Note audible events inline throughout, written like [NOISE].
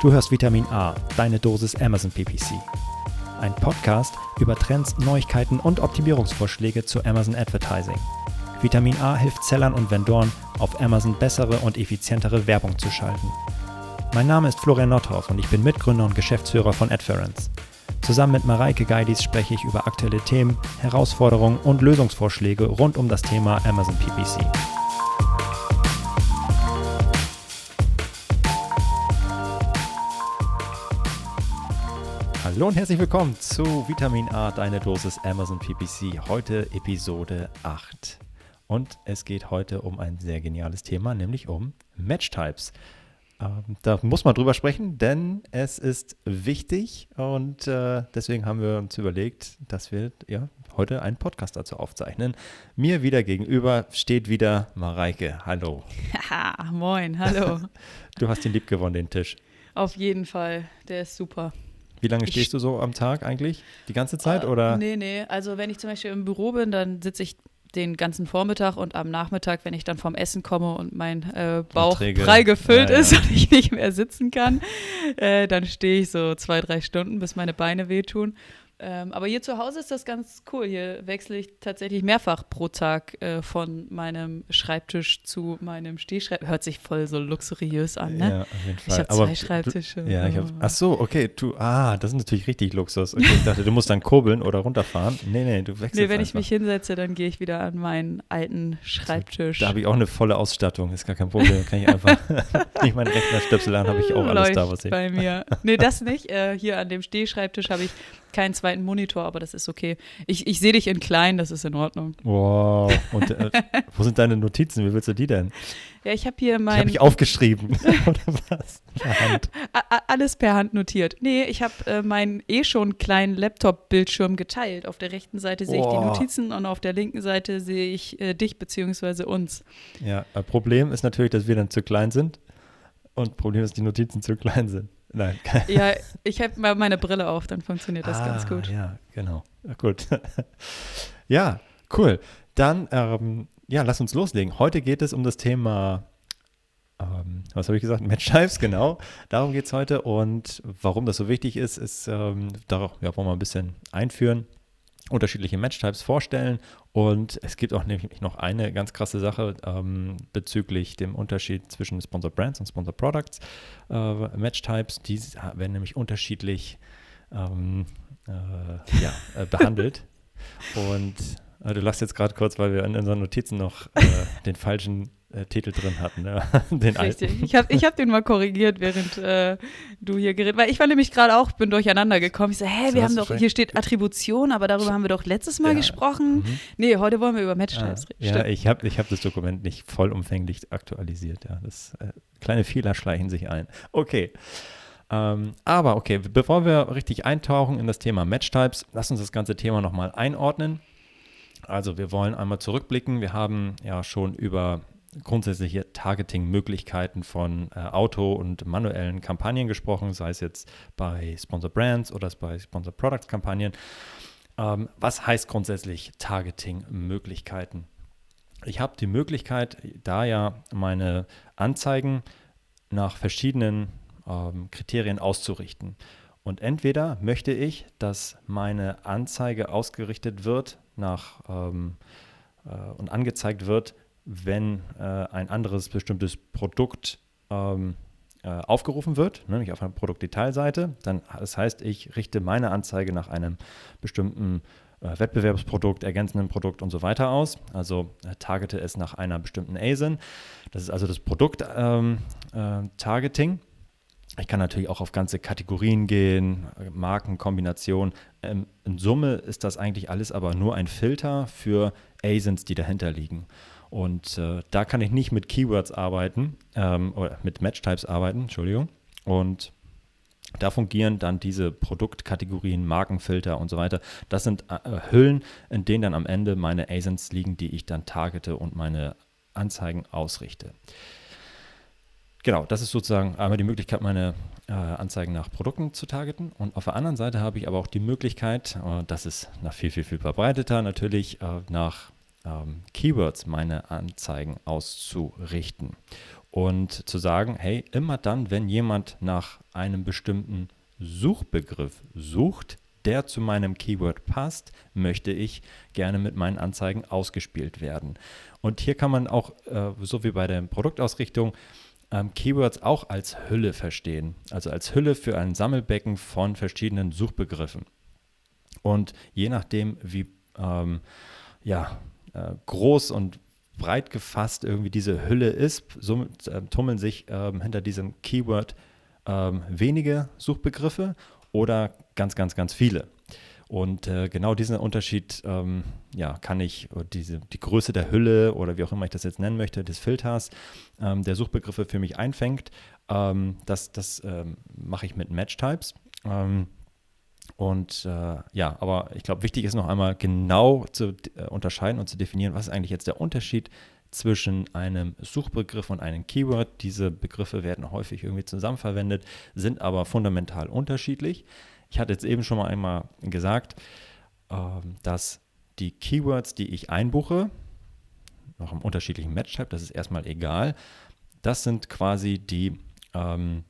Du hörst Vitamin A, deine Dosis Amazon PPC. Ein Podcast über Trends, Neuigkeiten und Optimierungsvorschläge zu Amazon Advertising. Vitamin A hilft Sellern und Vendoren, auf Amazon bessere und effizientere Werbung zu schalten. Mein Name ist Florian Nordhoff und ich bin Mitgründer und Geschäftsführer von Adference. Zusammen mit Mareike Geidis spreche ich über aktuelle Themen, Herausforderungen und Lösungsvorschläge rund um das Thema Amazon PPC. Hallo und herzlich willkommen zu Vitamin A, deine Dosis Amazon PPC. Heute Episode 8. Und es geht heute um ein sehr geniales Thema, nämlich um Match Types. Ähm, da muss man drüber sprechen, denn es ist wichtig und äh, deswegen haben wir uns überlegt, dass wir ja, heute einen Podcast dazu aufzeichnen. Mir wieder gegenüber steht wieder Mareike. Hallo. [LAUGHS] Haha, moin, hallo. [LAUGHS] du hast den lieb gewonnen, den Tisch. Auf jeden Fall, der ist super. Wie lange stehst du so am Tag eigentlich? Die ganze Zeit? Uh, oder? Nee, nee. Also wenn ich zum Beispiel im Büro bin, dann sitze ich den ganzen Vormittag und am Nachmittag, wenn ich dann vom Essen komme und mein äh, Bauch prall gefüllt ja, ja. ist [LAUGHS] und ich nicht mehr sitzen kann, äh, dann stehe ich so zwei, drei Stunden, bis meine Beine wehtun. Ähm, aber hier zu Hause ist das ganz cool. Hier wechsle ich tatsächlich mehrfach pro Tag äh, von meinem Schreibtisch zu meinem Stehschreibtisch. Hört sich voll so luxuriös an, ne? Ja, auf jeden Fall. Ich habe zwei Schreibtische. Du, ja, ich hab, ach so, okay. Du, ah, das ist natürlich richtig Luxus. Okay, ich dachte, du musst dann kurbeln oder runterfahren. Nee, nee, du wechselst Nee, wenn einfach. ich mich hinsetze, dann gehe ich wieder an meinen alten Schreibtisch. Da habe ich auch eine volle Ausstattung. Ist gar kein Problem. Kann ich einfach [LAUGHS] nicht meinen Rechnerstöpsel an, habe ich auch alles Läuft da, was ich. bei mir. Nee, das nicht. Äh, hier an dem Stehschreibtisch habe ich keinen zweiten Monitor, aber das ist okay. Ich, ich sehe dich in klein, das ist in Ordnung. Wow. Und äh, [LAUGHS] wo sind deine Notizen? Wie willst du die denn? Ja, ich habe hier mein. habe ich aufgeschrieben. [LAUGHS] Oder was? Per Hand. Alles per Hand notiert. Nee, ich habe äh, meinen eh schon kleinen Laptop-Bildschirm geteilt. Auf der rechten Seite sehe ich die Notizen und auf der linken Seite sehe ich äh, dich bzw. uns. Ja, Problem ist natürlich, dass wir dann zu klein sind. Und Problem ist, dass die Notizen zu klein sind. Nein. [LAUGHS] Ja, ich habe mal meine Brille auf, dann funktioniert das ah, ganz gut. Ja, genau. Gut. [LAUGHS] ja, cool. Dann, ähm, ja, lass uns loslegen. Heute geht es um das Thema, ähm, was habe ich gesagt? Match Types, genau. Darum geht es heute. Und warum das so wichtig ist, ist, ähm, darauf ja, wollen wir ein bisschen einführen unterschiedliche Matchtypes vorstellen. Und es gibt auch nämlich noch eine ganz krasse Sache ähm, bezüglich dem Unterschied zwischen Sponsor Brands und Sponsor Products. Äh, Matchtypes, die werden nämlich unterschiedlich ähm, äh, ja, äh, behandelt. [LAUGHS] Und äh, du lachst jetzt gerade kurz, weil wir in unseren Notizen noch äh, den falschen äh, Titel drin hatten, ne? [LAUGHS] den Richtig. Alten. Ich habe ich hab den mal korrigiert, während äh, du hier geredet Weil ich war nämlich gerade auch, bin durcheinander gekommen. Ich so, hä, wir haben doch, hier steht Attribution, aber darüber haben wir doch letztes Mal ja. gesprochen. Mhm. Nee, heute wollen wir über Matchtypes ah, reden. Ja, ich habe ich hab das Dokument nicht vollumfänglich aktualisiert. Ja. Das, äh, kleine Fehler schleichen sich ein. Okay. Ähm, aber okay, bevor wir richtig eintauchen in das Thema Matchtypes, lass uns das ganze Thema nochmal einordnen. Also wir wollen einmal zurückblicken. Wir haben ja schon über grundsätzliche Targeting-Möglichkeiten von äh, Auto- und manuellen Kampagnen gesprochen, sei es jetzt bei Sponsor Brands oder bei Sponsor Products-Kampagnen. Ähm, was heißt grundsätzlich Targeting-Möglichkeiten? Ich habe die Möglichkeit, da ja meine Anzeigen nach verschiedenen ähm, Kriterien auszurichten. Und entweder möchte ich, dass meine Anzeige ausgerichtet wird nach ähm, äh, und angezeigt wird wenn äh, ein anderes bestimmtes Produkt ähm, äh, aufgerufen wird, ne, nämlich auf einer Produktdetailseite, dann das heißt, ich richte meine Anzeige nach einem bestimmten äh, Wettbewerbsprodukt, ergänzenden Produkt und so weiter aus. Also äh, targete es nach einer bestimmten ASIN. Das ist also das Produkt-Targeting. Ähm, äh, ich kann natürlich auch auf ganze Kategorien gehen, Markenkombinationen. Ähm, in Summe ist das eigentlich alles aber nur ein Filter für ASINs, die dahinter liegen. Und äh, da kann ich nicht mit Keywords arbeiten, ähm, oder mit Match-Types arbeiten, Entschuldigung. Und da fungieren dann diese Produktkategorien, Markenfilter und so weiter. Das sind äh, Hüllen, in denen dann am Ende meine ASINs liegen, die ich dann targete und meine Anzeigen ausrichte. Genau, das ist sozusagen einmal die Möglichkeit, meine äh, Anzeigen nach Produkten zu targeten. Und auf der anderen Seite habe ich aber auch die Möglichkeit, äh, das ist nach viel, viel, viel verbreiteter natürlich, äh, nach ähm, Keywords meine Anzeigen auszurichten und zu sagen, hey, immer dann, wenn jemand nach einem bestimmten Suchbegriff sucht, der zu meinem Keyword passt, möchte ich gerne mit meinen Anzeigen ausgespielt werden. Und hier kann man auch, äh, so wie bei der Produktausrichtung, ähm, Keywords auch als Hülle verstehen. Also als Hülle für ein Sammelbecken von verschiedenen Suchbegriffen. Und je nachdem, wie ähm, ja, äh, groß und breit gefasst irgendwie diese Hülle ist, so äh, tummeln sich ähm, hinter diesem Keyword ähm, wenige Suchbegriffe oder ganz, ganz, ganz viele. Und äh, genau diesen Unterschied ähm, ja, kann ich, diese, die Größe der Hülle oder wie auch immer ich das jetzt nennen möchte, des Filters, ähm, der Suchbegriffe für mich einfängt, ähm, das, das ähm, mache ich mit Match-Types. Und äh, ja, aber ich glaube, wichtig ist noch einmal genau zu äh, unterscheiden und zu definieren, was ist eigentlich jetzt der Unterschied zwischen einem Suchbegriff und einem Keyword. Diese Begriffe werden häufig irgendwie zusammenverwendet, sind aber fundamental unterschiedlich. Ich hatte jetzt eben schon mal einmal gesagt, äh, dass die Keywords, die ich einbuche, noch im unterschiedlichen Match-Type, das ist erstmal egal, das sind quasi die ähm,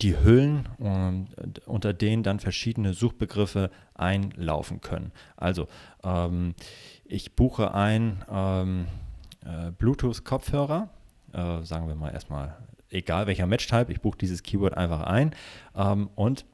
die Hüllen, äh, unter denen dann verschiedene Suchbegriffe einlaufen können. Also ähm, ich buche ein ähm, äh, Bluetooth-Kopfhörer, äh, sagen wir mal erstmal, egal welcher Match-Type, ich buche dieses Keyword einfach ein ähm, und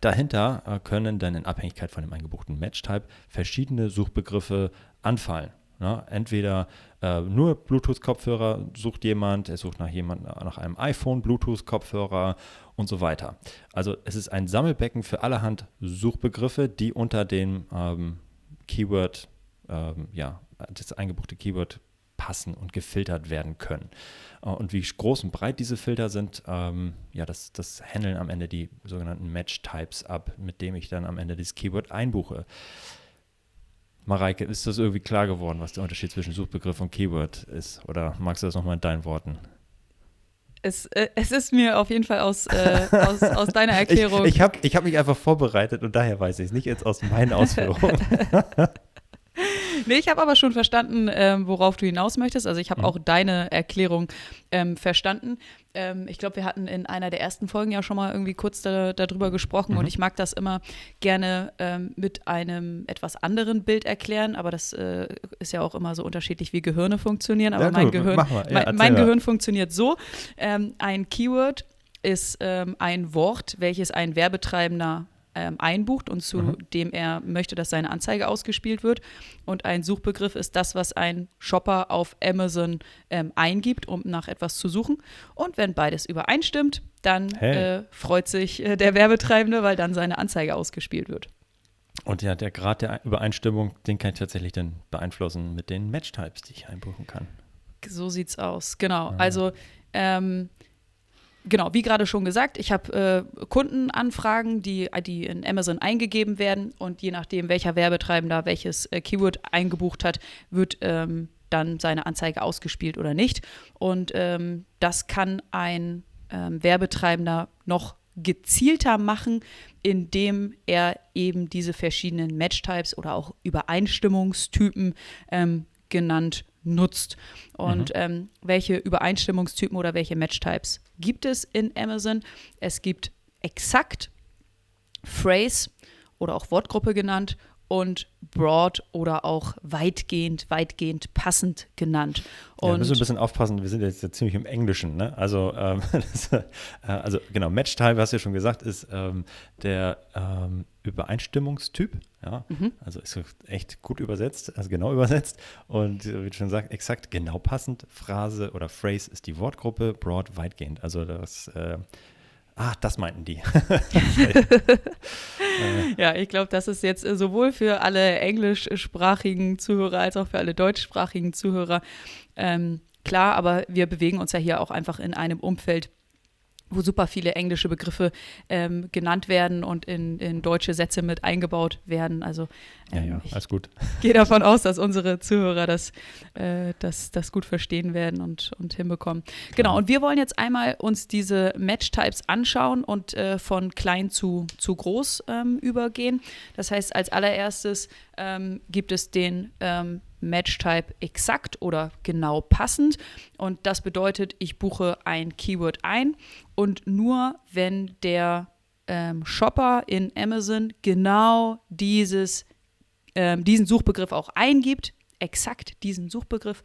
dahinter äh, können dann in Abhängigkeit von dem eingebuchten Match-Type verschiedene Suchbegriffe anfallen. Ja, entweder äh, nur Bluetooth-Kopfhörer sucht jemand, er sucht nach jemand nach einem iPhone, Bluetooth-Kopfhörer und so weiter. Also es ist ein Sammelbecken für allerhand Suchbegriffe, die unter dem ähm, Keyword, ähm, ja, das eingebuchte Keyword passen und gefiltert werden können. Äh, und wie groß und breit diese Filter sind, ähm, ja, das, das handeln am Ende die sogenannten Match-Types ab, mit dem ich dann am Ende das Keyword einbuche. Mareike, ist das irgendwie klar geworden, was der Unterschied zwischen Suchbegriff und Keyword ist? Oder magst du das nochmal in deinen Worten? Es, äh, es ist mir auf jeden Fall aus, äh, aus, aus deiner [LAUGHS] Erklärung. Ich, ich habe ich hab mich einfach vorbereitet und daher weiß ich es nicht jetzt aus meinen Ausführungen. [LAUGHS] nee, ich habe aber schon verstanden, ähm, worauf du hinaus möchtest. Also ich habe mhm. auch deine Erklärung ähm, verstanden. Ähm, ich glaube, wir hatten in einer der ersten Folgen ja schon mal irgendwie kurz da, darüber gesprochen mhm. und ich mag das immer gerne ähm, mit einem etwas anderen Bild erklären, aber das äh, ist ja auch immer so unterschiedlich, wie Gehirne funktionieren. Aber ja, mein, Gehirn, ja, mein, mein Gehirn funktioniert so. Ähm, ein Keyword ist ähm, ein Wort, welches ein Werbetreibender ähm, einbucht und zu mhm. dem er möchte, dass seine Anzeige ausgespielt wird. Und ein Suchbegriff ist das, was ein Shopper auf Amazon ähm, eingibt, um nach etwas zu suchen. Und wenn beides übereinstimmt, dann hey. äh, freut sich äh, der Werbetreibende, weil dann seine Anzeige ausgespielt wird. Und ja, der Grad der Übereinstimmung, den kann ich tatsächlich dann beeinflussen mit den Match-Types, die ich einbuchen kann. So sieht's aus, genau. Ah. Also ähm, genau, wie gerade schon gesagt, ich habe äh, Kundenanfragen, die, die in Amazon eingegeben werden und je nachdem, welcher Werbetreibender welches äh, Keyword eingebucht hat, wird ähm, dann seine Anzeige ausgespielt oder nicht. Und ähm, das kann ein ähm, Werbetreibender noch gezielter machen, indem er eben diese verschiedenen Matchtypes oder auch Übereinstimmungstypen ähm, genannt nutzt. Und mhm. ähm, welche Übereinstimmungstypen oder welche Matchtypes gibt es in Amazon? Es gibt exakt, Phrase oder auch Wortgruppe genannt und broad oder auch weitgehend, weitgehend passend genannt. Und ja, müssen wir ein bisschen aufpassen, wir sind jetzt ja ziemlich im Englischen, ne? Also, ähm, [LAUGHS] das, äh, also genau, Match-Type, hast du ja schon gesagt, ist ähm, der ähm, Übereinstimmungstyp. Ja, mhm. also ist echt gut übersetzt, also genau [LAUGHS] übersetzt. Und äh, wie du schon sagst, exakt genau passend. Phrase oder Phrase ist die Wortgruppe, broad, weitgehend. Also das äh, Ah, das meinten die. [LAUGHS] ja, ich glaube, das ist jetzt sowohl für alle englischsprachigen Zuhörer als auch für alle deutschsprachigen Zuhörer ähm, klar, aber wir bewegen uns ja hier auch einfach in einem Umfeld, wo super viele englische Begriffe ähm, genannt werden und in, in, deutsche Sätze mit eingebaut werden. Also ähm, ja, ja, alles gut. [LAUGHS] gehe davon aus, dass unsere Zuhörer das, äh, das, das gut verstehen werden und, und hinbekommen. Genau, und wir wollen jetzt einmal uns diese Match-Types anschauen und äh, von klein zu, zu groß ähm, übergehen. Das heißt, als allererstes ähm, gibt es den ähm, Match-Type exakt oder genau passend. Und das bedeutet, ich buche ein Keyword ein und nur wenn der ähm, Shopper in Amazon genau dieses, ähm, diesen Suchbegriff auch eingibt, exakt diesen Suchbegriff,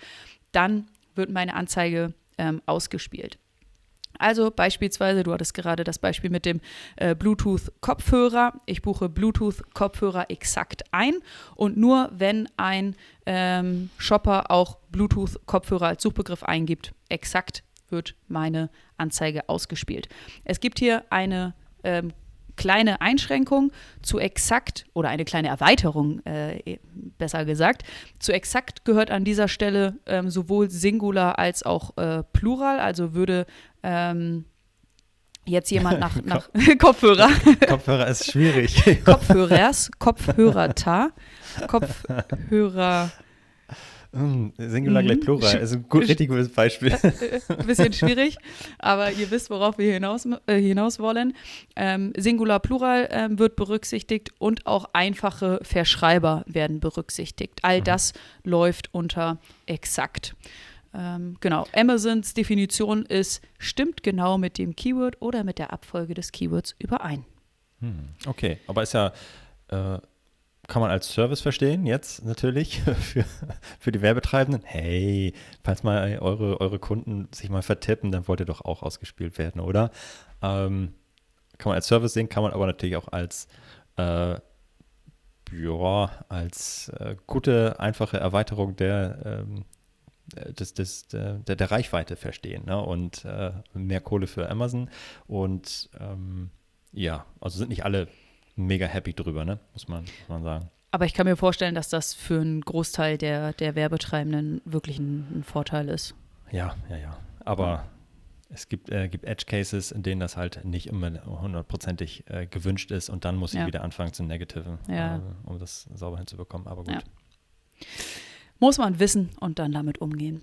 dann wird meine Anzeige ähm, ausgespielt. Also beispielsweise, du hattest gerade das Beispiel mit dem äh, Bluetooth-Kopfhörer. Ich buche Bluetooth-Kopfhörer exakt ein und nur wenn ein ähm, Shopper auch Bluetooth-Kopfhörer als Suchbegriff eingibt, exakt wird meine Anzeige ausgespielt. Es gibt hier eine ähm, kleine Einschränkung zu exakt oder eine kleine Erweiterung, äh, besser gesagt. Zu exakt gehört an dieser Stelle ähm, sowohl Singular als auch äh, Plural, also würde ähm, jetzt [LAUGHS] jemand nach, nach [LAUGHS] Kopfhörer. [LAUGHS] Kopfhörer ist schwierig. Kopfhörers, Kopfhörerta, Kopfhörer. Mm, Singular gleich mhm. Plural, ist ein gut, richtig gutes Beispiel. Ein bisschen schwierig, aber ihr wisst, worauf wir hinaus, äh, hinaus wollen. Ähm, Singular, Plural ähm, wird berücksichtigt und auch einfache Verschreiber werden berücksichtigt. All mhm. das läuft unter exakt. Ähm, genau, Amazons Definition ist, stimmt genau mit dem Keyword oder mit der Abfolge des Keywords überein. Hm, okay, aber ist ja äh, kann man als Service verstehen, jetzt natürlich [LAUGHS] für, für die Werbetreibenden. Hey, falls mal eure, eure Kunden sich mal vertippen, dann wollt ihr doch auch ausgespielt werden, oder? Ähm, kann man als Service sehen, kann man aber natürlich auch als, äh, ja, als äh, gute, einfache Erweiterung der, ähm, des, des, der, der Reichweite verstehen ne? und äh, mehr Kohle für Amazon. Und ähm, ja, also sind nicht alle mega happy drüber, ne? muss, man, muss man sagen. Aber ich kann mir vorstellen, dass das für einen Großteil der, der Werbetreibenden wirklich ein, ein Vorteil ist. Ja, ja, ja. Aber ja. es gibt, äh, gibt Edge Cases, in denen das halt nicht immer hundertprozentig äh, gewünscht ist und dann muss ich ja. wieder anfangen zu Negativen, ja. äh, um das sauber hinzubekommen. Aber gut. Muss man wissen und dann damit umgehen.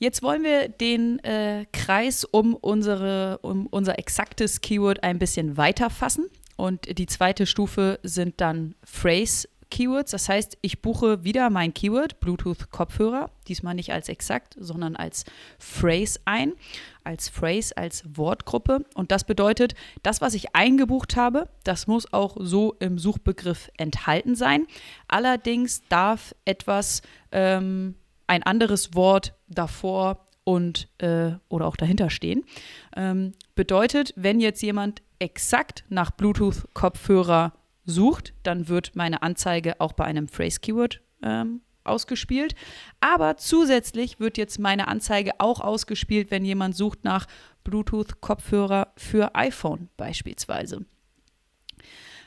Jetzt wollen wir den äh, Kreis um, unsere, um unser exaktes Keyword ein bisschen weiter fassen. Und die zweite Stufe sind dann Phrase Keywords. Das heißt, ich buche wieder mein Keyword, Bluetooth-Kopfhörer, diesmal nicht als exakt, sondern als Phrase ein, als Phrase, als Wortgruppe. Und das bedeutet, das, was ich eingebucht habe, das muss auch so im Suchbegriff enthalten sein. Allerdings darf etwas, ähm, ein anderes Wort davor und äh, oder auch dahinter stehen. Ähm, bedeutet, wenn jetzt jemand exakt nach Bluetooth-Kopfhörer sucht, dann wird meine Anzeige auch bei einem Phrase-Keyword ähm, ausgespielt. Aber zusätzlich wird jetzt meine Anzeige auch ausgespielt, wenn jemand sucht nach Bluetooth-Kopfhörer für iPhone beispielsweise.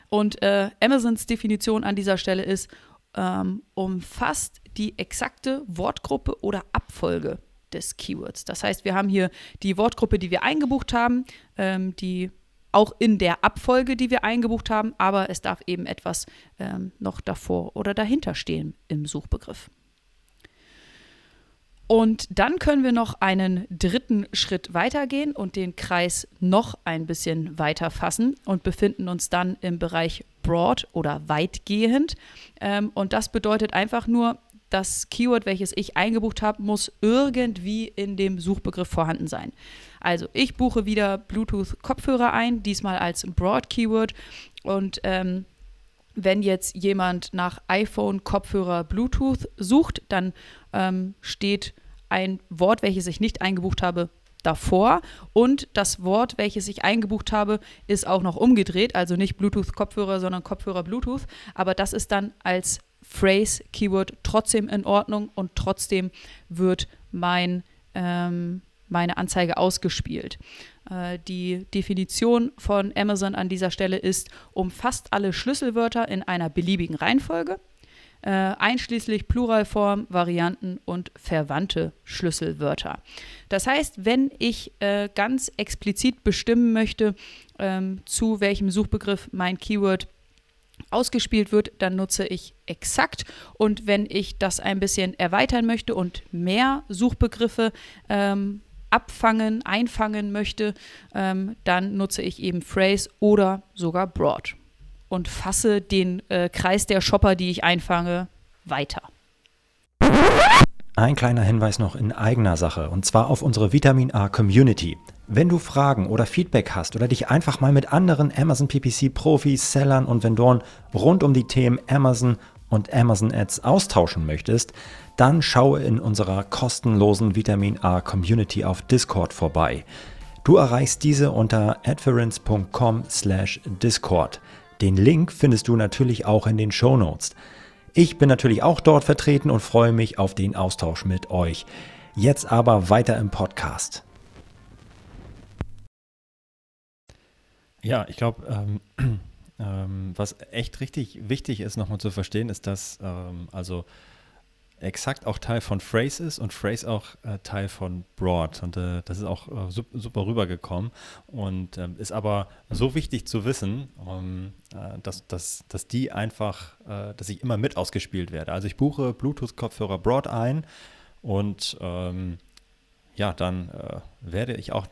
Und äh, Amazons Definition an dieser Stelle ist, ähm, umfasst die exakte Wortgruppe oder Abfolge des Keywords. Das heißt, wir haben hier die Wortgruppe, die wir eingebucht haben, ähm, die auch in der Abfolge, die wir eingebucht haben, aber es darf eben etwas ähm, noch davor oder dahinter stehen im Suchbegriff. Und dann können wir noch einen dritten Schritt weitergehen und den Kreis noch ein bisschen weiter fassen und befinden uns dann im Bereich broad oder weitgehend. Ähm, und das bedeutet einfach nur, das Keyword, welches ich eingebucht habe, muss irgendwie in dem Suchbegriff vorhanden sein. Also ich buche wieder Bluetooth-Kopfhörer ein, diesmal als Broad-Keyword. Und ähm, wenn jetzt jemand nach iPhone, Kopfhörer, Bluetooth sucht, dann ähm, steht ein Wort, welches ich nicht eingebucht habe, davor. Und das Wort, welches ich eingebucht habe, ist auch noch umgedreht. Also nicht Bluetooth-Kopfhörer, sondern Kopfhörer-Bluetooth. Aber das ist dann als Phrase, Keyword trotzdem in Ordnung und trotzdem wird mein, ähm, meine Anzeige ausgespielt. Äh, die Definition von Amazon an dieser Stelle ist, umfasst alle Schlüsselwörter in einer beliebigen Reihenfolge, äh, einschließlich Pluralform, Varianten und verwandte Schlüsselwörter. Das heißt, wenn ich äh, ganz explizit bestimmen möchte, ähm, zu welchem Suchbegriff mein Keyword ausgespielt wird, dann nutze ich exakt. Und wenn ich das ein bisschen erweitern möchte und mehr Suchbegriffe ähm, abfangen, einfangen möchte, ähm, dann nutze ich eben Phrase oder sogar Broad und fasse den äh, Kreis der Shopper, die ich einfange, weiter. Ein kleiner Hinweis noch in eigener Sache und zwar auf unsere Vitamin A Community. Wenn du Fragen oder Feedback hast oder dich einfach mal mit anderen Amazon PPC Profis, Sellern und Vendoren rund um die Themen Amazon und Amazon Ads austauschen möchtest, dann schaue in unserer kostenlosen Vitamin A Community auf Discord vorbei. Du erreichst diese unter adference.com/discord. Den Link findest du natürlich auch in den Show Notes. Ich bin natürlich auch dort vertreten und freue mich auf den Austausch mit euch. Jetzt aber weiter im Podcast. Ja, ich glaube, ähm, ähm, was echt richtig wichtig ist, nochmal zu verstehen, ist, dass ähm, also exakt auch Teil von Phrase ist und Phrase auch äh, Teil von Broad. Und äh, das ist auch äh, super, super rübergekommen und ähm, ist aber so wichtig zu wissen, um, äh, dass, dass, dass die einfach, äh, dass ich immer mit ausgespielt werde. Also ich buche Bluetooth-Kopfhörer Broad ein und ähm, ja, dann äh, werde ich auch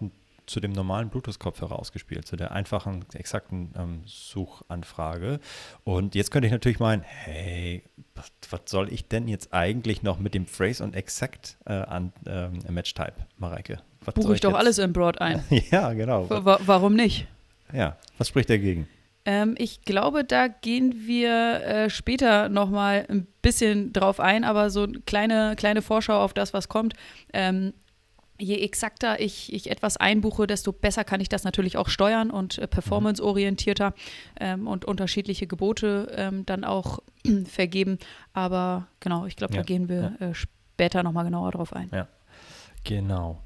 zu dem normalen Bluetooth-Kopfhörer ausgespielt, zu der einfachen, exakten ähm, Suchanfrage. Und jetzt könnte ich natürlich meinen, hey, was, was, soll ich denn jetzt eigentlich noch mit dem Phrase und Exakt äh, an ähm, Match-Type, Mareike? Was Buche ich, ich doch alles in Broad ein. [LAUGHS] ja, genau. W warum nicht? Ja, was spricht dagegen? Ähm, ich glaube, da gehen wir äh, später nochmal ein bisschen drauf ein, aber so eine kleine, kleine Vorschau auf das, was kommt. Ähm, je exakter ich, ich etwas einbuche, desto besser kann ich das natürlich auch steuern und äh, performanceorientierter ähm, und unterschiedliche Gebote ähm, dann auch [CLEARS THROAT] vergeben. Aber genau, ich glaube, ja, da gehen wir ja. äh, später nochmal genauer drauf ein. Ja, genau.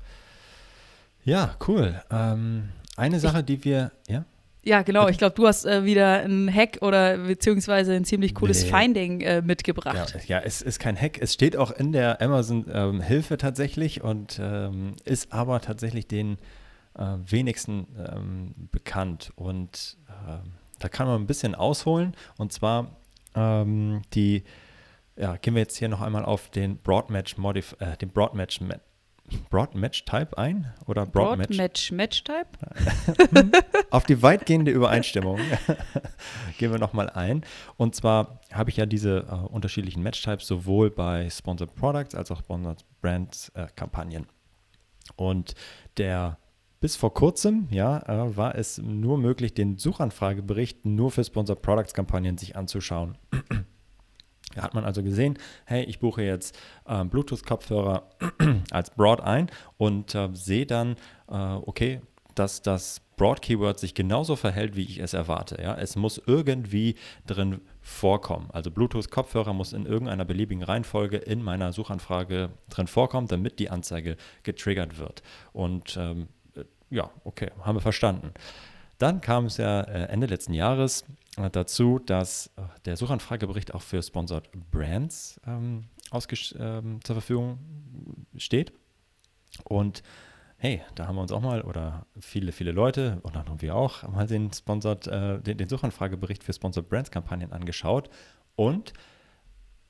Ja, cool. Ähm, eine Sache, ich, die wir, ja? Ja, genau. Ich glaube, du hast äh, wieder einen Hack oder beziehungsweise ein ziemlich cooles nee. Finding äh, mitgebracht. Ja, ja, es ist kein Hack. Es steht auch in der Amazon-Hilfe ähm, tatsächlich und ähm, ist aber tatsächlich den äh, wenigsten ähm, bekannt. Und ähm, da kann man ein bisschen ausholen. Und zwar ähm, die, ja, gehen wir jetzt hier noch einmal auf den Broadmatch Modif äh, den Broadmatch Broad Match Type ein? Oder Broad, Broad Match Match Type? [LAUGHS] Auf die weitgehende Übereinstimmung [LAUGHS] gehen wir nochmal ein. Und zwar habe ich ja diese uh, unterschiedlichen Match Types sowohl bei Sponsored Products als auch Sponsored Brands äh, Kampagnen. Und der bis vor kurzem ja, äh, war es nur möglich, den Suchanfragebericht nur für Sponsored Products Kampagnen sich anzuschauen. Da hat man also gesehen, hey, ich buche jetzt äh, Bluetooth-Kopfhörer [CLEARS THROAT] als Broad ein und äh, sehe dann, äh, okay, dass das Broad-Keyword sich genauso verhält, wie ich es erwarte. Ja? Es muss irgendwie drin vorkommen. Also Bluetooth-Kopfhörer muss in irgendeiner beliebigen Reihenfolge in meiner Suchanfrage drin vorkommen, damit die Anzeige getriggert wird. Und ähm, ja, okay, haben wir verstanden. Dann kam es ja äh, Ende letzten Jahres äh, dazu, dass äh, der Suchanfragebericht auch für Sponsored Brands ähm, ähm, zur Verfügung steht. Und hey, da haben wir uns auch mal, oder viele, viele Leute, und dann wir auch, mal den, Sponsored, äh, den, den Suchanfragebericht für Sponsored Brands Kampagnen angeschaut und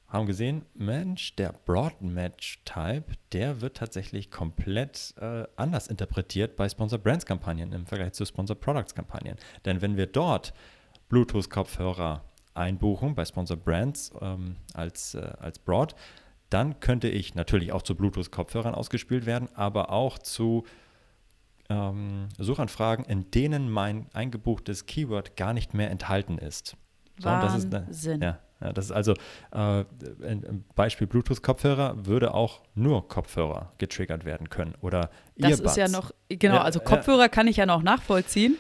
haben gesehen, Mensch, der Broad Match Type, der wird tatsächlich komplett äh, anders interpretiert bei Sponsor Brands Kampagnen im Vergleich zu Sponsor Products Kampagnen. Denn wenn wir dort Bluetooth-Kopfhörer einbuchen bei Sponsor Brands ähm, als, äh, als Broad, dann könnte ich natürlich auch zu Bluetooth-Kopfhörern ausgespielt werden, aber auch zu ähm, Suchanfragen, in denen mein eingebuchtes Keyword gar nicht mehr enthalten ist. So, Wahnsinn. Das ist, ja, ja, das ist also äh, ein Beispiel Bluetooth-Kopfhörer würde auch nur Kopfhörer getriggert werden können oder das Earbuds. Ist ja noch, genau, ja, also Kopfhörer kann ich ja noch nachvollziehen.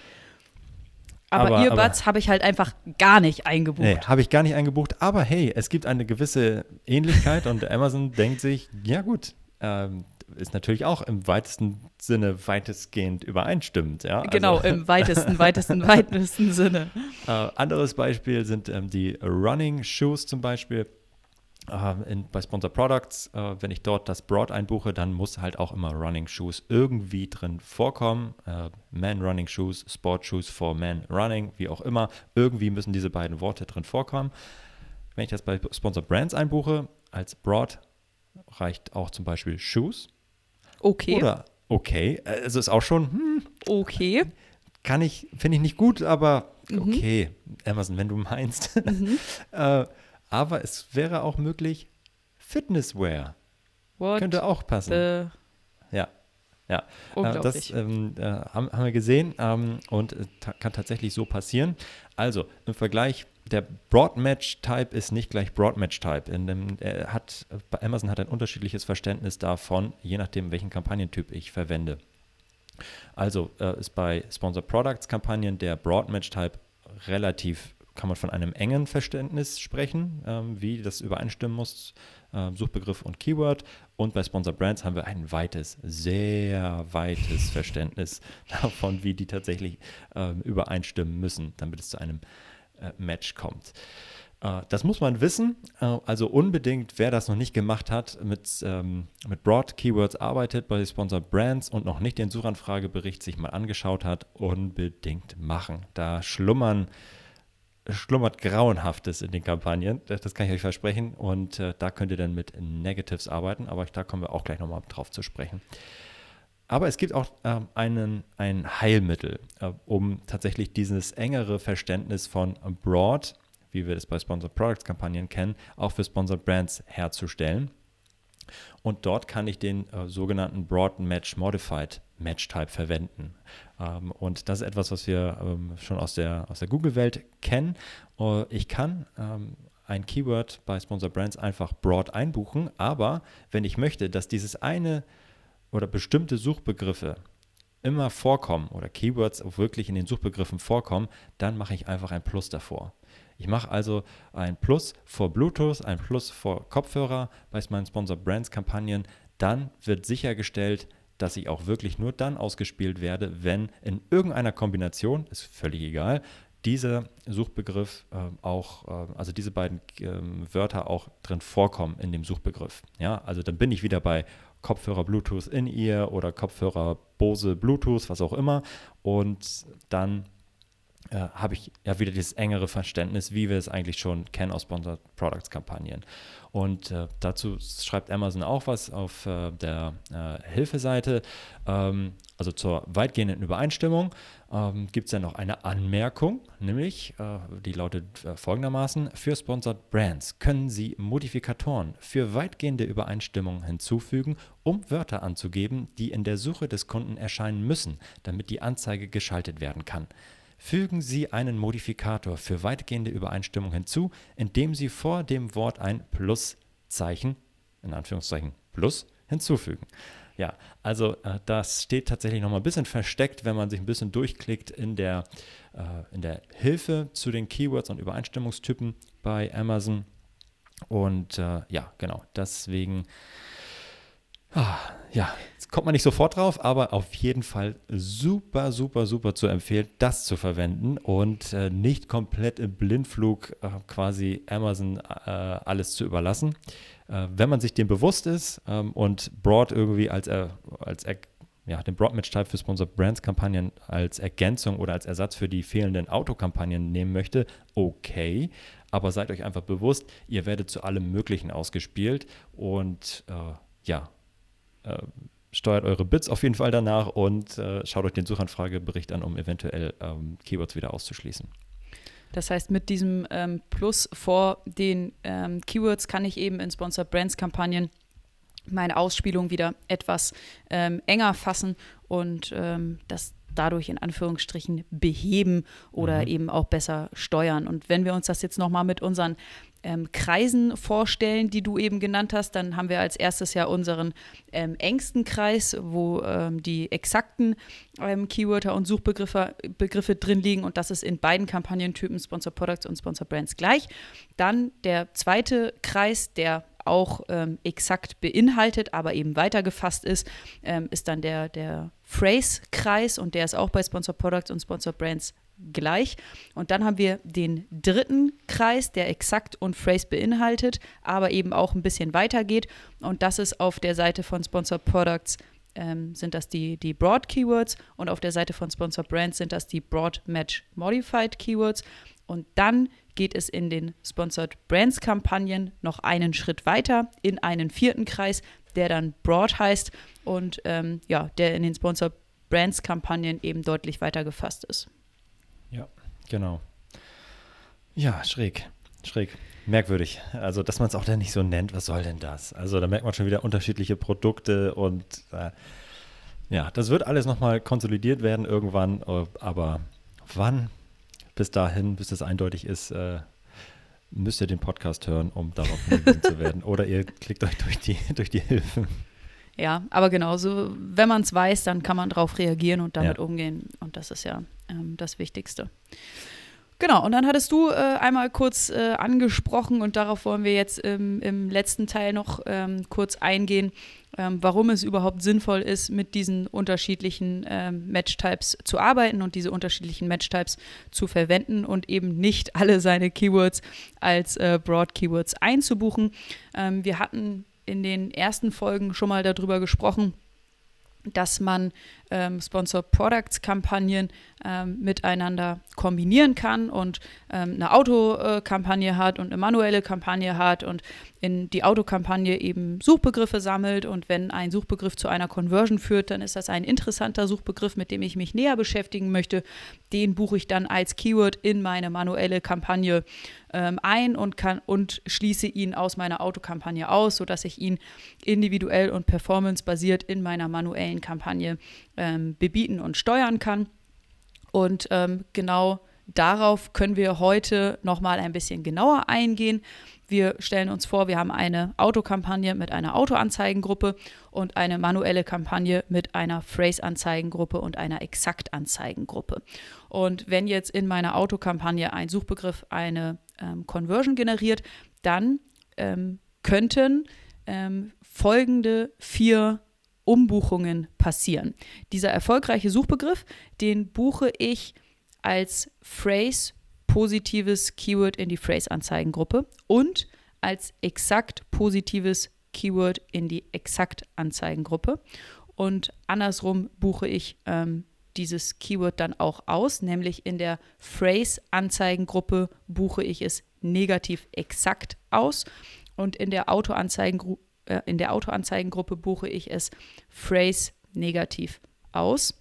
Aber, aber Earbuds habe ich halt einfach gar nicht eingebucht. Nee, habe ich gar nicht eingebucht. Aber hey, es gibt eine gewisse Ähnlichkeit und [LAUGHS] Amazon denkt sich, ja gut, ähm, ist natürlich auch im weitesten Sinne weitestgehend übereinstimmend. Ja? Genau, also, im [LAUGHS] weitesten, weitesten, weitesten Sinne. Äh, anderes Beispiel sind ähm, die Running Shoes zum Beispiel. Uh, in, bei Sponsor Products, uh, wenn ich dort das Broad einbuche, dann muss halt auch immer Running Shoes irgendwie drin vorkommen. Uh, Man Running Shoes, Sport Shoes for Man Running, wie auch immer. Irgendwie müssen diese beiden Worte drin vorkommen. Wenn ich das bei Sponsor Brands einbuche, als Broad reicht auch zum Beispiel Shoes. Okay. Oder okay. Also ist auch schon, hm, okay. Kann ich, finde ich nicht gut, aber mhm. okay. Amazon, wenn du meinst. Mhm. [LAUGHS] äh, aber es wäre auch möglich, Fitnesswear. What könnte auch passen. Ja. Ja, Unglaublich. das ähm, äh, haben, haben, wir gesehen ähm, und ta kann tatsächlich so passieren. Also im Vergleich, der Broad-Match-Type ist nicht gleich Broad-Match-Type. Äh, hat, Amazon hat ein unterschiedliches Verständnis davon, je nachdem, welchen Kampagnentyp ich verwende. Also äh, ist bei Sponsor Products Kampagnen der Broad Match Type relativ, kann man von einem engen Verständnis sprechen, ähm, wie das übereinstimmen muss, äh, Suchbegriff und Keyword. Und bei Sponsor Brands haben wir ein weites, sehr weites Verständnis [LAUGHS] davon, wie die tatsächlich äh, übereinstimmen müssen, damit es zu einem äh, Match kommt. Äh, das muss man wissen. Äh, also unbedingt, wer das noch nicht gemacht hat, mit, ähm, mit Broad Keywords arbeitet bei Sponsored Brands und noch nicht den Suchanfragebericht sich mal angeschaut hat, unbedingt machen. Da schlummern schlummert Grauenhaftes in den Kampagnen, das kann ich euch versprechen. Und äh, da könnt ihr dann mit Negatives arbeiten, aber da kommen wir auch gleich nochmal drauf zu sprechen. Aber es gibt auch äh, einen, ein Heilmittel, äh, um tatsächlich dieses engere Verständnis von Broad wie wir das bei Sponsored Products Kampagnen kennen, auch für Sponsored Brands herzustellen. Und dort kann ich den äh, sogenannten Broad Match Modified Match Type verwenden. Ähm, und das ist etwas, was wir ähm, schon aus der, aus der Google-Welt kennen. Uh, ich kann ähm, ein Keyword bei Sponsored Brands einfach broad einbuchen, aber wenn ich möchte, dass dieses eine oder bestimmte Suchbegriffe immer vorkommen oder Keywords auch wirklich in den Suchbegriffen vorkommen, dann mache ich einfach ein Plus davor. Ich mache also ein Plus vor Bluetooth, ein Plus vor Kopfhörer bei meinen Sponsor Brands Kampagnen. Dann wird sichergestellt, dass ich auch wirklich nur dann ausgespielt werde, wenn in irgendeiner Kombination, ist völlig egal, dieser Suchbegriff äh, auch, äh, also diese beiden äh, Wörter auch drin vorkommen in dem Suchbegriff. Ja, also dann bin ich wieder bei Kopfhörer Bluetooth in ihr oder Kopfhörer Bose Bluetooth, was auch immer. Und dann äh, habe ich ja wieder dieses engere Verständnis, wie wir es eigentlich schon kennen aus Sponsored Products Kampagnen. Und äh, dazu schreibt Amazon auch was auf äh, der äh, Hilfeseite. Ähm, also zur weitgehenden Übereinstimmung ähm, gibt es ja noch eine Anmerkung, nämlich äh, die lautet äh, folgendermaßen: Für Sponsored Brands können Sie Modifikatoren für weitgehende Übereinstimmung hinzufügen, um Wörter anzugeben, die in der Suche des Kunden erscheinen müssen, damit die Anzeige geschaltet werden kann. Fügen Sie einen Modifikator für weitgehende Übereinstimmung hinzu, indem Sie vor dem Wort ein Pluszeichen, in Anführungszeichen Plus, hinzufügen. Ja, also äh, das steht tatsächlich nochmal ein bisschen versteckt, wenn man sich ein bisschen durchklickt in der, äh, in der Hilfe zu den Keywords und Übereinstimmungstypen bei Amazon. Und äh, ja, genau, deswegen Ah, ja, jetzt kommt man nicht sofort drauf, aber auf jeden Fall super, super, super zu empfehlen, das zu verwenden und äh, nicht komplett im Blindflug äh, quasi Amazon äh, alles zu überlassen. Äh, wenn man sich dem bewusst ist ähm, und Broad irgendwie als, als ja, den Broad-Match-Type für Sponsored Brands-Kampagnen als Ergänzung oder als Ersatz für die fehlenden Autokampagnen nehmen möchte, okay. Aber seid euch einfach bewusst, ihr werdet zu allem Möglichen ausgespielt und äh, ja, äh, steuert eure Bits auf jeden Fall danach und äh, schaut euch den Suchanfragebericht an, um eventuell ähm, Keywords wieder auszuschließen. Das heißt, mit diesem ähm, Plus vor den ähm, Keywords kann ich eben in Sponsored Brands Kampagnen meine Ausspielung wieder etwas ähm, enger fassen und ähm, das dadurch in Anführungsstrichen beheben oder mhm. eben auch besser steuern. Und wenn wir uns das jetzt nochmal mit unseren ähm, Kreisen vorstellen, die du eben genannt hast, dann haben wir als erstes ja unseren ähm, engsten Kreis, wo ähm, die exakten ähm, Keywörter und Suchbegriffe Begriffe drin liegen. Und das ist in beiden Kampagnentypen Sponsor Products und Sponsor Brands gleich. Dann der zweite Kreis, der auch ähm, exakt beinhaltet, aber eben weitergefasst ist, ähm, ist dann der, der Phrase-Kreis. Und der ist auch bei Sponsor Products und Sponsor Brands gleich. Und dann haben wir den dritten Kreis, der exakt und Phrase beinhaltet, aber eben auch ein bisschen weiter geht. Und das ist auf der Seite von Sponsor Products ähm, sind das die, die Broad Keywords und auf der Seite von Sponsor Brands sind das die Broad Match Modified Keywords. Und dann geht es in den Sponsored Brands Kampagnen noch einen Schritt weiter in einen vierten Kreis, der dann Broad heißt und ähm, ja, der in den Sponsored Brands Kampagnen eben deutlich weiter gefasst ist. Genau. Ja, schräg. Schräg. Merkwürdig. Also, dass man es auch dann nicht so nennt, was soll denn das? Also, da merkt man schon wieder unterschiedliche Produkte und äh, ja, das wird alles nochmal konsolidiert werden irgendwann, äh, aber wann? Bis dahin, bis es eindeutig ist, äh, müsst ihr den Podcast hören, um darauf hingewiesen zu werden. [LAUGHS] Oder ihr klickt euch durch die, [LAUGHS] durch die Hilfen. Ja, aber genauso, wenn man es weiß, dann kann man darauf reagieren und damit ja. umgehen. Und das ist ja ähm, das Wichtigste. Genau, und dann hattest du äh, einmal kurz äh, angesprochen und darauf wollen wir jetzt im, im letzten Teil noch ähm, kurz eingehen, ähm, warum es überhaupt sinnvoll ist, mit diesen unterschiedlichen ähm, Match-Types zu arbeiten und diese unterschiedlichen Match-Types zu verwenden und eben nicht alle seine Keywords als äh, Broad-Keywords einzubuchen. Ähm, wir hatten in den ersten Folgen schon mal darüber gesprochen, dass man ähm, Sponsor Products Kampagnen ähm, miteinander kombinieren kann und ähm, eine Autokampagne hat und eine manuelle Kampagne hat und in die Autokampagne eben Suchbegriffe sammelt und wenn ein Suchbegriff zu einer Conversion führt, dann ist das ein interessanter Suchbegriff, mit dem ich mich näher beschäftigen möchte. Den buche ich dann als Keyword in meine manuelle Kampagne ähm, ein und kann und schließe ihn aus meiner Autokampagne aus, sodass ich ihn individuell und performancebasiert in meiner manuellen Kampagne ähm, bebieten und steuern kann. Und ähm, genau darauf können wir heute nochmal ein bisschen genauer eingehen. Wir stellen uns vor, wir haben eine Autokampagne mit einer Autoanzeigengruppe und eine manuelle Kampagne mit einer Phrase-Anzeigengruppe und einer Exakt-Anzeigengruppe. Und wenn jetzt in meiner Autokampagne ein Suchbegriff eine ähm, Conversion generiert, dann ähm, könnten ähm, folgende vier Umbuchungen passieren. Dieser erfolgreiche Suchbegriff, den buche ich als Phrase positives Keyword in die Phrase-Anzeigengruppe und als exakt positives Keyword in die Exakt-Anzeigengruppe. Und andersrum buche ich ähm, dieses Keyword dann auch aus, nämlich in der Phrase-Anzeigengruppe buche ich es negativ exakt aus und in der Autoanzeigengruppe äh, in der Autoanzeigengruppe buche ich es Phrase negativ aus.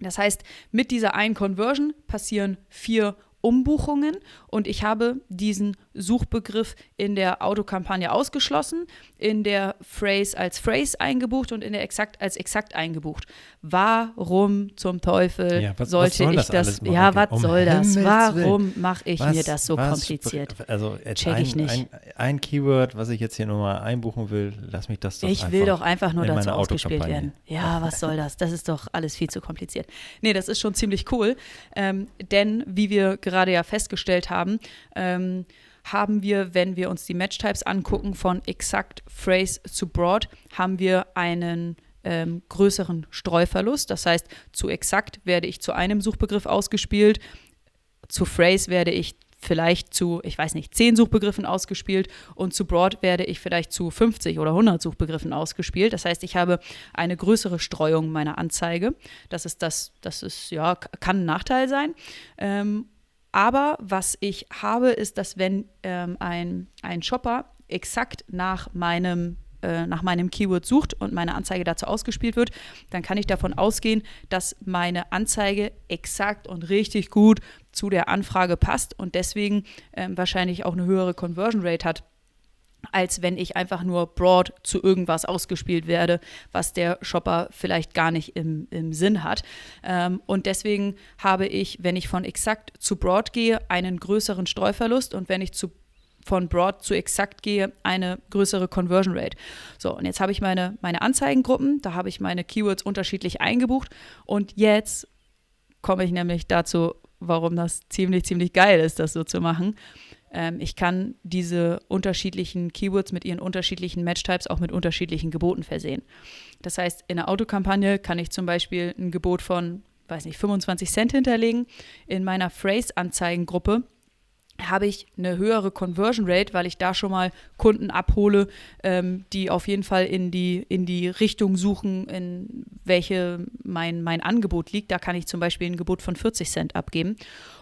Das heißt, mit dieser einen Conversion passieren vier Umbuchungen und ich habe diesen Suchbegriff in der Autokampagne ausgeschlossen, in der Phrase als Phrase eingebucht und in der Exakt als Exakt eingebucht. Warum zum Teufel ja, was, sollte was ich das? das ja, was um soll das? Himmels Warum mache ich was, mir das so kompliziert? Also Check ein, ich nicht. Ein, ein, Keyword, was ich jetzt hier nochmal einbuchen will, lass mich das doch Ich will doch einfach nur dazu ausgespielt werden. Ja, was soll das? Das ist doch alles viel zu kompliziert. Nee, das ist schon ziemlich cool, ähm, denn wie wir gerade ja festgestellt haben, ähm, haben wir, wenn wir uns die Matchtypes angucken, von exakt Phrase zu Broad, haben wir einen ähm, größeren Streuverlust. Das heißt, zu exakt werde ich zu einem Suchbegriff ausgespielt, zu Phrase werde ich vielleicht zu, ich weiß nicht, 10 Suchbegriffen ausgespielt und zu Broad werde ich vielleicht zu 50 oder 100 Suchbegriffen ausgespielt. Das heißt, ich habe eine größere Streuung meiner Anzeige. Das ist das, das ist, ja, kann ein Nachteil sein. Ähm, aber was ich habe, ist, dass wenn ähm, ein, ein Shopper exakt nach meinem äh, nach meinem Keyword sucht und meine Anzeige dazu ausgespielt wird, dann kann ich davon ausgehen, dass meine Anzeige exakt und richtig gut zu der Anfrage passt und deswegen ähm, wahrscheinlich auch eine höhere Conversion Rate hat als wenn ich einfach nur broad zu irgendwas ausgespielt werde, was der Shopper vielleicht gar nicht im, im Sinn hat. Ähm, und deswegen habe ich, wenn ich von exakt zu broad gehe, einen größeren Streuverlust und wenn ich zu von broad zu exakt gehe, eine größere Conversion Rate. So, und jetzt habe ich meine, meine Anzeigengruppen, da habe ich meine Keywords unterschiedlich eingebucht und jetzt komme ich nämlich dazu, warum das ziemlich, ziemlich geil ist, das so zu machen. Ähm, ich kann diese unterschiedlichen Keywords mit ihren unterschiedlichen Matchtypes auch mit unterschiedlichen Geboten versehen. Das heißt, in einer Autokampagne kann ich zum Beispiel ein Gebot von, weiß nicht, 25 Cent hinterlegen. In meiner Phrase-Anzeigengruppe habe ich eine höhere Conversion Rate, weil ich da schon mal Kunden abhole, ähm, die auf jeden Fall in die, in die Richtung suchen, in welche mein, mein Angebot liegt. Da kann ich zum Beispiel ein Gebot von 40 Cent abgeben.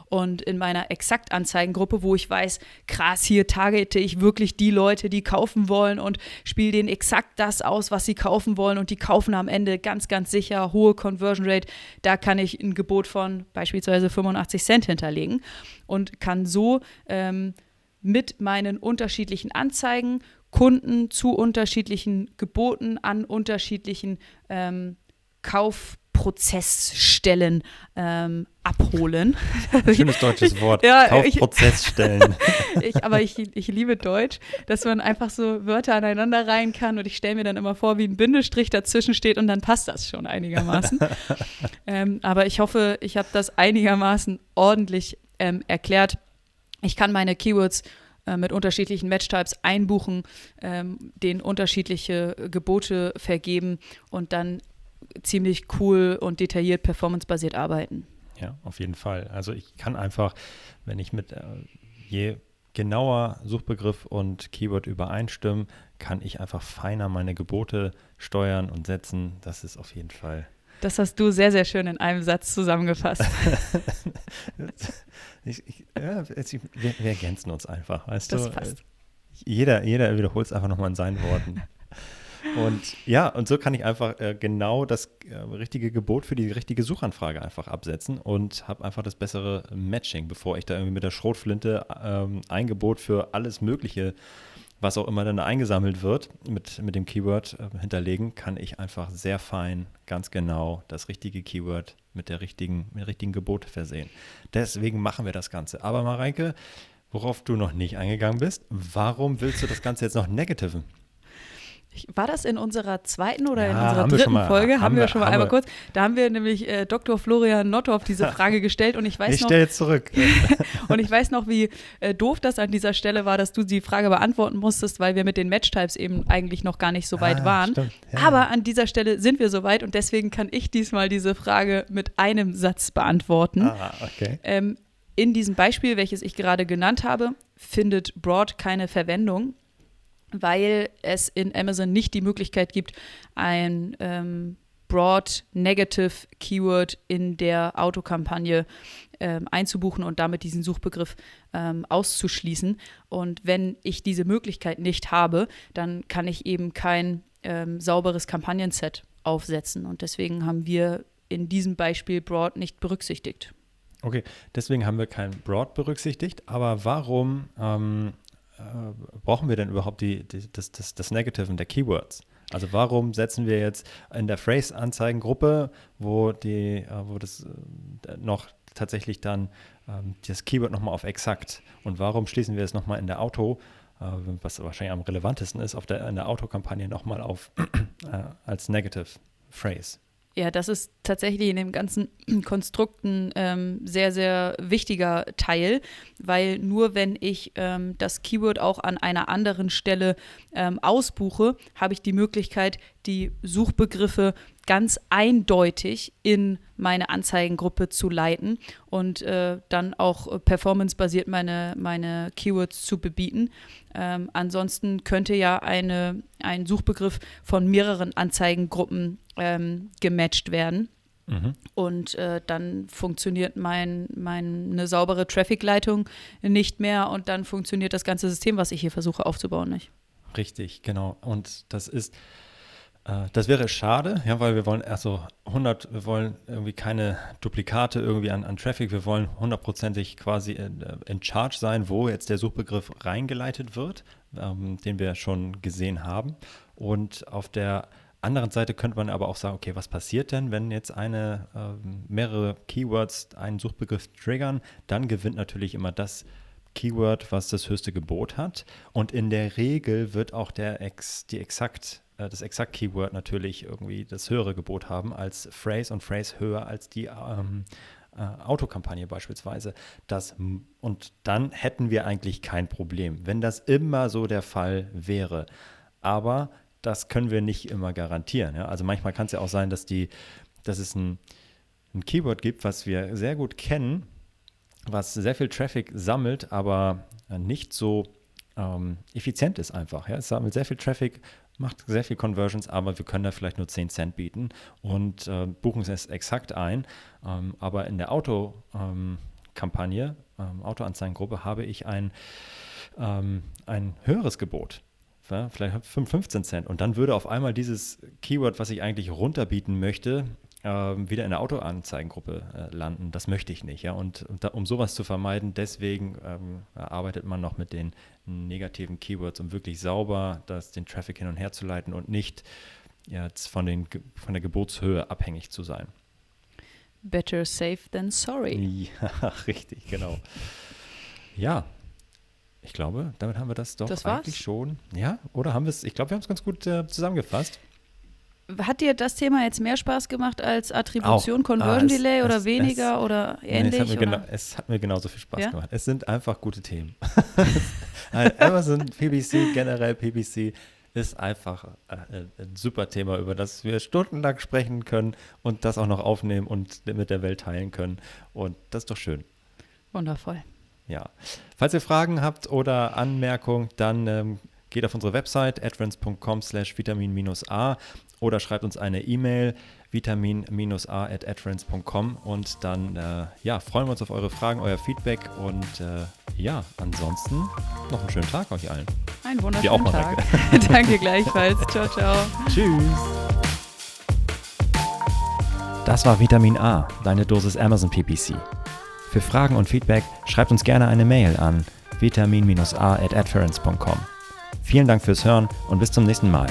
Und in meiner Exakt-Anzeigengruppe, wo ich weiß, krass, hier targete ich wirklich die Leute, die kaufen wollen und spiele denen exakt das aus, was sie kaufen wollen und die kaufen am Ende ganz, ganz sicher hohe Conversion Rate. Da kann ich ein Gebot von beispielsweise 85 Cent hinterlegen und kann so ähm, mit meinen unterschiedlichen Anzeigen Kunden zu unterschiedlichen Geboten an unterschiedlichen ähm, Kauf Prozessstellen ähm, abholen. [LAUGHS] Schönes deutsches Wort. Ja, Kaufprozessstellen. [LAUGHS] ich, aber ich, ich liebe Deutsch, dass man einfach so Wörter aneinander rein kann und ich stelle mir dann immer vor, wie ein Bindestrich dazwischen steht und dann passt das schon einigermaßen. [LAUGHS] ähm, aber ich hoffe, ich habe das einigermaßen ordentlich ähm, erklärt. Ich kann meine Keywords äh, mit unterschiedlichen Matchtypes einbuchen, ähm, denen unterschiedliche Gebote vergeben und dann ziemlich cool und detailliert performancebasiert arbeiten. Ja, auf jeden Fall. Also ich kann einfach, wenn ich mit äh, je genauer Suchbegriff und Keyword übereinstimmen, kann ich einfach feiner meine Gebote steuern und setzen. Das ist auf jeden Fall. Das hast du sehr, sehr schön in einem Satz zusammengefasst. [LAUGHS] ich, ich, ja, wir, wir, ergänzen uns einfach, weißt das du? Passt. Jeder, jeder wiederholt es einfach nochmal in seinen Worten. Und ja, und so kann ich einfach äh, genau das äh, richtige Gebot für die richtige Suchanfrage einfach absetzen und habe einfach das bessere Matching, bevor ich da irgendwie mit der Schrotflinte ähm, ein Gebot für alles Mögliche, was auch immer dann eingesammelt wird, mit, mit dem Keyword äh, hinterlegen, kann ich einfach sehr fein, ganz genau das richtige Keyword mit der richtigen, mit richtigen Gebot versehen. Deswegen machen wir das Ganze. Aber Mareike, worauf du noch nicht eingegangen bist, warum willst du das Ganze jetzt noch negativen? War das in unserer zweiten oder ja, in unserer dritten mal, Folge? Haben, haben wir, schon mal einmal wir. kurz. Da haben wir nämlich äh, Dr. Florian Nottorf diese [LAUGHS] Frage gestellt und ich weiß ich noch. Ich stelle zurück. [LAUGHS] und ich weiß noch, wie äh, doof das an dieser Stelle war, dass du die Frage beantworten musstest, weil wir mit den Matchtypes eben eigentlich noch gar nicht so weit ah, waren. Ja. Aber an dieser Stelle sind wir so weit und deswegen kann ich diesmal diese Frage mit einem Satz beantworten. Ah, okay. Ähm, in diesem Beispiel, welches ich gerade genannt habe, findet Broad keine Verwendung weil es in Amazon nicht die Möglichkeit gibt, ein ähm, Broad Negative Keyword in der Autokampagne ähm, einzubuchen und damit diesen Suchbegriff ähm, auszuschließen. Und wenn ich diese Möglichkeit nicht habe, dann kann ich eben kein ähm, sauberes Kampagnenset aufsetzen. Und deswegen haben wir in diesem Beispiel Broad nicht berücksichtigt. Okay, deswegen haben wir kein Broad berücksichtigt. Aber warum ähm, äh, brauchen wir denn überhaupt die, die, das, das, das Negative der Keywords? Also warum setzen wir jetzt in der Phrase-Anzeigengruppe, wo, die, äh, wo das äh, noch tatsächlich dann ähm, das Keyword nochmal auf exakt und warum schließen wir es nochmal in der Auto, äh, was wahrscheinlich am relevantesten ist, auf der, in der Autokampagne nochmal auf [CLEARS THROAT] äh, als Negative Phrase? Ja, das ist tatsächlich in dem ganzen [CLEARS THROAT] Konstrukt ein ähm, sehr, sehr wichtiger Teil, weil nur wenn ich ähm, das Keyword auch an einer anderen Stelle ähm, ausbuche, habe ich die Möglichkeit, die Suchbegriffe ganz eindeutig in meine Anzeigengruppe zu leiten und äh, dann auch performancebasiert meine, meine Keywords zu bebieten. Ähm, ansonsten könnte ja eine, ein Suchbegriff von mehreren Anzeigengruppen ähm, gematcht werden. Mhm. Und äh, dann funktioniert mein, meine saubere Traffic-Leitung nicht mehr und dann funktioniert das ganze System, was ich hier versuche aufzubauen, nicht. Richtig, genau. Und das ist, äh, das wäre schade, ja, weil wir wollen also 100, wir wollen irgendwie keine Duplikate irgendwie an, an Traffic, wir wollen hundertprozentig quasi in, äh, in, Charge sein, wo jetzt der Suchbegriff reingeleitet wird, ähm, den wir schon gesehen haben. Und auf der anderen Seite könnte man aber auch sagen, okay, was passiert denn, wenn jetzt eine, äh, mehrere Keywords einen Suchbegriff triggern? Dann gewinnt natürlich immer das Keyword, was das höchste Gebot hat. Und in der Regel wird auch der Ex, die exakt, äh, das exakt Keyword natürlich irgendwie das höhere Gebot haben als Phrase und Phrase höher als die ähm, äh, Autokampagne beispielsweise. Das, und dann hätten wir eigentlich kein Problem, wenn das immer so der Fall wäre. Aber das können wir nicht immer garantieren. Ja? Also manchmal kann es ja auch sein, dass, die, dass es ein, ein Keyword gibt, was wir sehr gut kennen, was sehr viel Traffic sammelt, aber nicht so ähm, effizient ist einfach. Ja? Es sammelt sehr viel Traffic, macht sehr viel Conversions, aber wir können da vielleicht nur 10 Cent bieten und äh, buchen es exakt ein. Ähm, aber in der Auto-Kampagne, ähm, ähm, Autoanzeigengruppe, habe ich ein, ähm, ein höheres Gebot vielleicht 5, 15 Cent. Und dann würde auf einmal dieses Keyword, was ich eigentlich runterbieten möchte, wieder in der Autoanzeigengruppe äh, landen. Das möchte ich nicht. Ja? Und, und da, um sowas zu vermeiden, deswegen ähm, arbeitet man noch mit den negativen Keywords, um wirklich sauber das, den Traffic hin und her zu leiten und nicht jetzt von, den, von der Geburtshöhe abhängig zu sein. Better safe than sorry. Ja, [LAUGHS] richtig, genau. Ja, ich glaube, damit haben wir das doch das eigentlich schon. Ja, oder haben wir es? Ich glaube, wir haben es ganz gut äh, zusammengefasst. Hat dir das Thema jetzt mehr Spaß gemacht als Attribution, Auch. Conversion Ah, es- Delay oder es- weniger oder Nee, ähnlich? es, hat mir genau, oder? es hat mir genauso viel Spaß Ja? gemacht. Es sind einfach gute Themen. [LAUGHS] Amazon, PPC, generell PPC ist einfach äh, ein super Thema, über das wir stundenlang sprechen können und das auch noch aufnehmen und mit der Welt teilen können. Und das ist doch schön. Wundervoll. Ja. Falls ihr Fragen habt oder Anmerkungen, dann ähm, geht auf unsere Website advance.com slash vitamin-a oder schreibt uns eine E-Mail vitamin-a at advance.com und dann äh, ja, freuen wir uns auf eure Fragen, euer Feedback und äh, ja, ansonsten noch einen schönen Tag euch allen. Ein Dir auch wunderschönen mal Tag. [LAUGHS] [LAUGHS] Danke gleichfalls. Ciao, ciao. Tschüss. Das war Vitamin A, deine Dosis Amazon PPC. Für Fragen und Feedback schreibt uns gerne eine Mail an vitamin-a at adference.com. Vielen Dank fürs Hören und bis zum nächsten Mal.